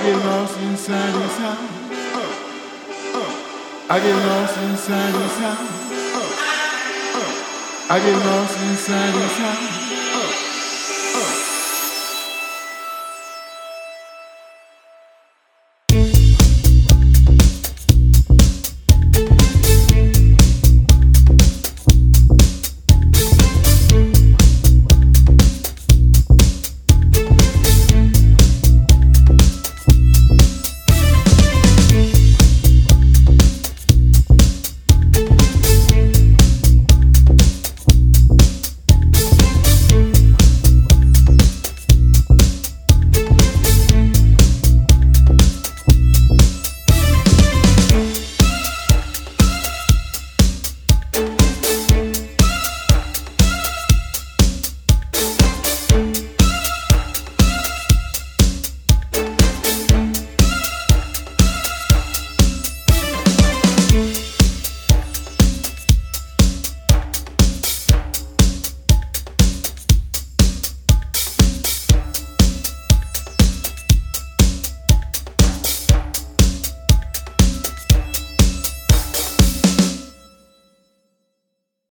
get lost inside his sound. I get lost inside his sound. I get lost inside his sound.